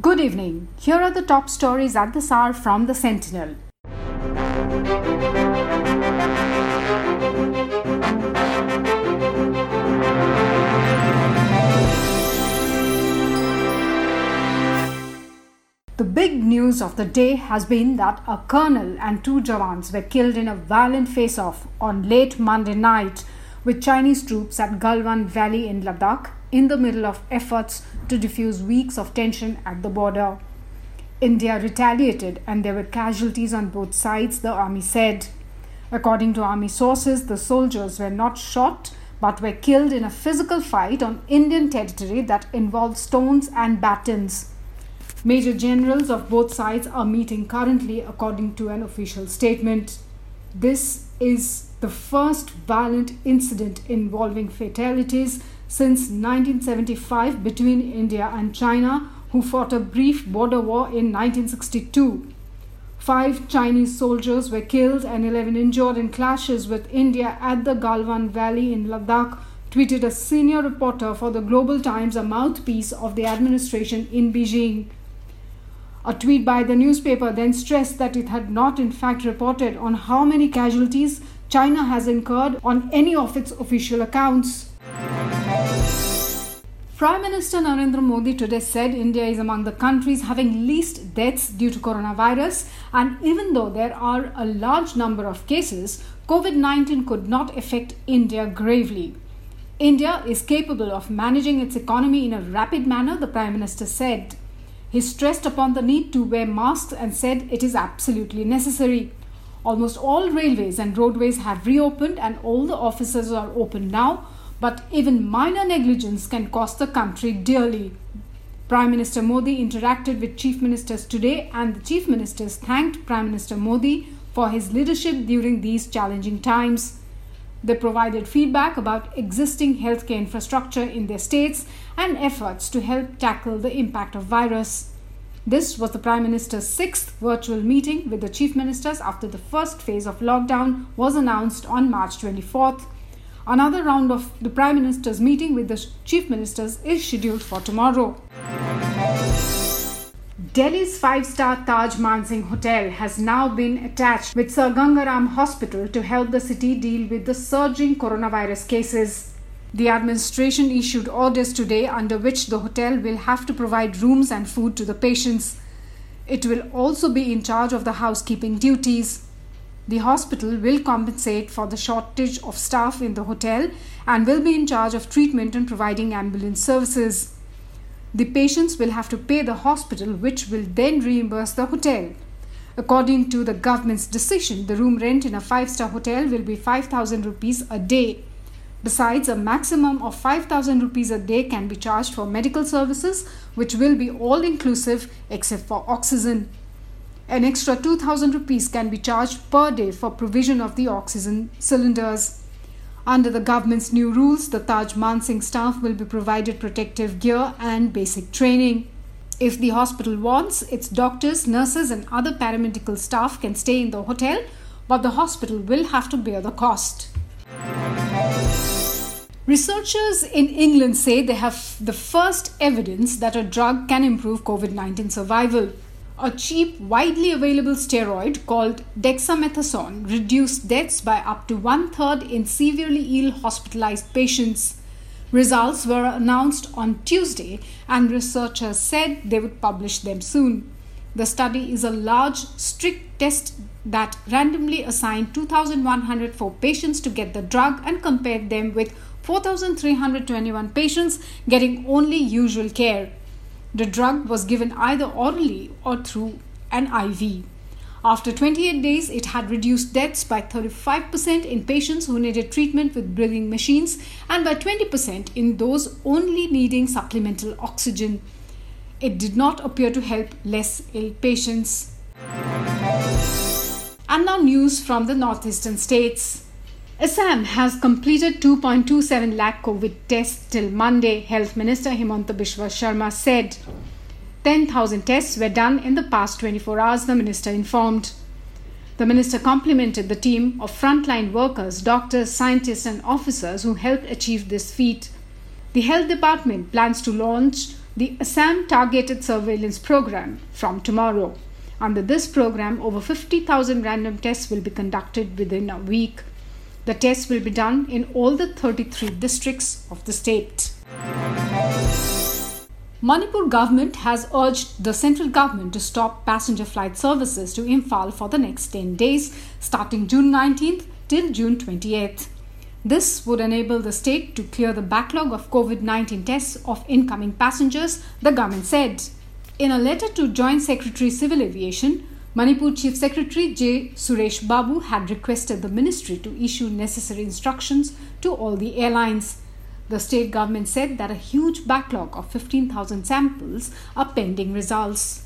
Good evening. Here are the top stories at this hour from the Sentinel. The big news of the day has been that a colonel and two jawans were killed in a violent face off on late Monday night with Chinese troops at Galwan Valley in Ladakh in the middle of efforts to diffuse weeks of tension at the border. India retaliated and there were casualties on both sides, the army said. According to army sources, the soldiers were not shot but were killed in a physical fight on Indian territory that involved stones and batons. Major generals of both sides are meeting currently, according to an official statement. This is the first violent incident involving fatalities since 1975 between India and China, who fought a brief border war in 1962. Five Chinese soldiers were killed and 11 injured in clashes with India at the Galwan Valley in Ladakh, tweeted a senior reporter for the Global Times, a mouthpiece of the administration in Beijing. A tweet by the newspaper then stressed that it had not, in fact, reported on how many casualties China has incurred on any of its official accounts. Prime Minister Narendra Modi today said India is among the countries having least deaths due to coronavirus, and even though there are a large number of cases, COVID 19 could not affect India gravely. India is capable of managing its economy in a rapid manner, the Prime Minister said. He stressed upon the need to wear masks and said it is absolutely necessary. Almost all railways and roadways have reopened and all the offices are open now, but even minor negligence can cost the country dearly. Prime Minister Modi interacted with chief ministers today and the chief ministers thanked Prime Minister Modi for his leadership during these challenging times. They provided feedback about existing healthcare infrastructure in their states and efforts to help tackle the impact of virus. This was the Prime Minister's sixth virtual meeting with the chief ministers after the first phase of lockdown was announced on March 24th. Another round of the Prime Minister's meeting with the chief ministers is scheduled for tomorrow. Delhi's five-star Taj Mansingh Hotel has now been attached with Sir Gangaram Hospital to help the city deal with the surging coronavirus cases. The administration issued orders today under which the hotel will have to provide rooms and food to the patients. It will also be in charge of the housekeeping duties. The hospital will compensate for the shortage of staff in the hotel and will be in charge of treatment and providing ambulance services. The patients will have to pay the hospital, which will then reimburse the hotel. According to the government's decision, the room rent in a five star hotel will be 5,000 rupees a day. Besides, a maximum of 5,000 rupees a day can be charged for medical services, which will be all inclusive except for oxygen. An extra 2,000 rupees can be charged per day for provision of the oxygen cylinders. Under the government's new rules, the Taj Mansingh staff will be provided protective gear and basic training. If the hospital wants, its doctors, nurses, and other paramedical staff can stay in the hotel, but the hospital will have to bear the cost. Researchers in England say they have the first evidence that a drug can improve COVID 19 survival. A cheap, widely available steroid called dexamethasone reduced deaths by up to one third in severely ill hospitalized patients. Results were announced on Tuesday, and researchers said they would publish them soon. The study is a large, strict test that randomly assigned 2,104 patients to get the drug and compared them with 4,321 patients getting only usual care. The drug was given either orally or through an IV. After 28 days, it had reduced deaths by 35% in patients who needed treatment with breathing machines and by 20% in those only needing supplemental oxygen. It did not appear to help less ill patients. And now, news from the northeastern states. Assam has completed 2.27 lakh COVID tests till Monday, Health Minister Himanta Biswa Sarma said. 10,000 tests were done in the past 24 hours, the minister informed. The minister complimented the team of frontline workers, doctors, scientists, and officers who helped achieve this feat. The health department plans to launch the Assam Targeted Surveillance Program from tomorrow. Under this program, over 50,000 random tests will be conducted within a week. The tests will be done in all the 33 districts of the state. Manipur government has urged the central government to stop passenger flight services to Imphal for the next 10 days starting June 19th till June 28th. This would enable the state to clear the backlog of COVID 19 tests of incoming passengers, the government said. In a letter to Joint Secretary Civil Aviation, Manipur Chief Secretary J. Suresh Babu had requested the ministry to issue necessary instructions to all the airlines. The state government said that a huge backlog of 15,000 samples are pending results.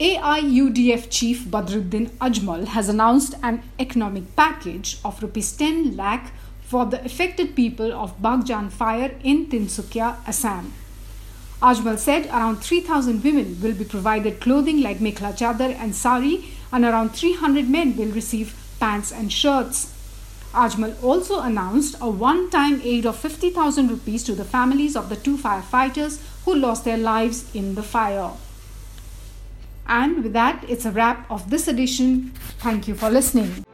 AIUDF Chief Badruddin Ajmal has announced an economic package of rupees 10 lakh for the affected people of Baghjan fire in Tinsukia, Assam. Ajmal said around 3,000 women will be provided clothing like mekhla chadar and sari and around 300 men will receive pants and shirts. Ajmal also announced a one time aid of 50,000 rupees to the families of the two firefighters who lost their lives in the fire. And with that, it's a wrap of this edition. Thank you for listening.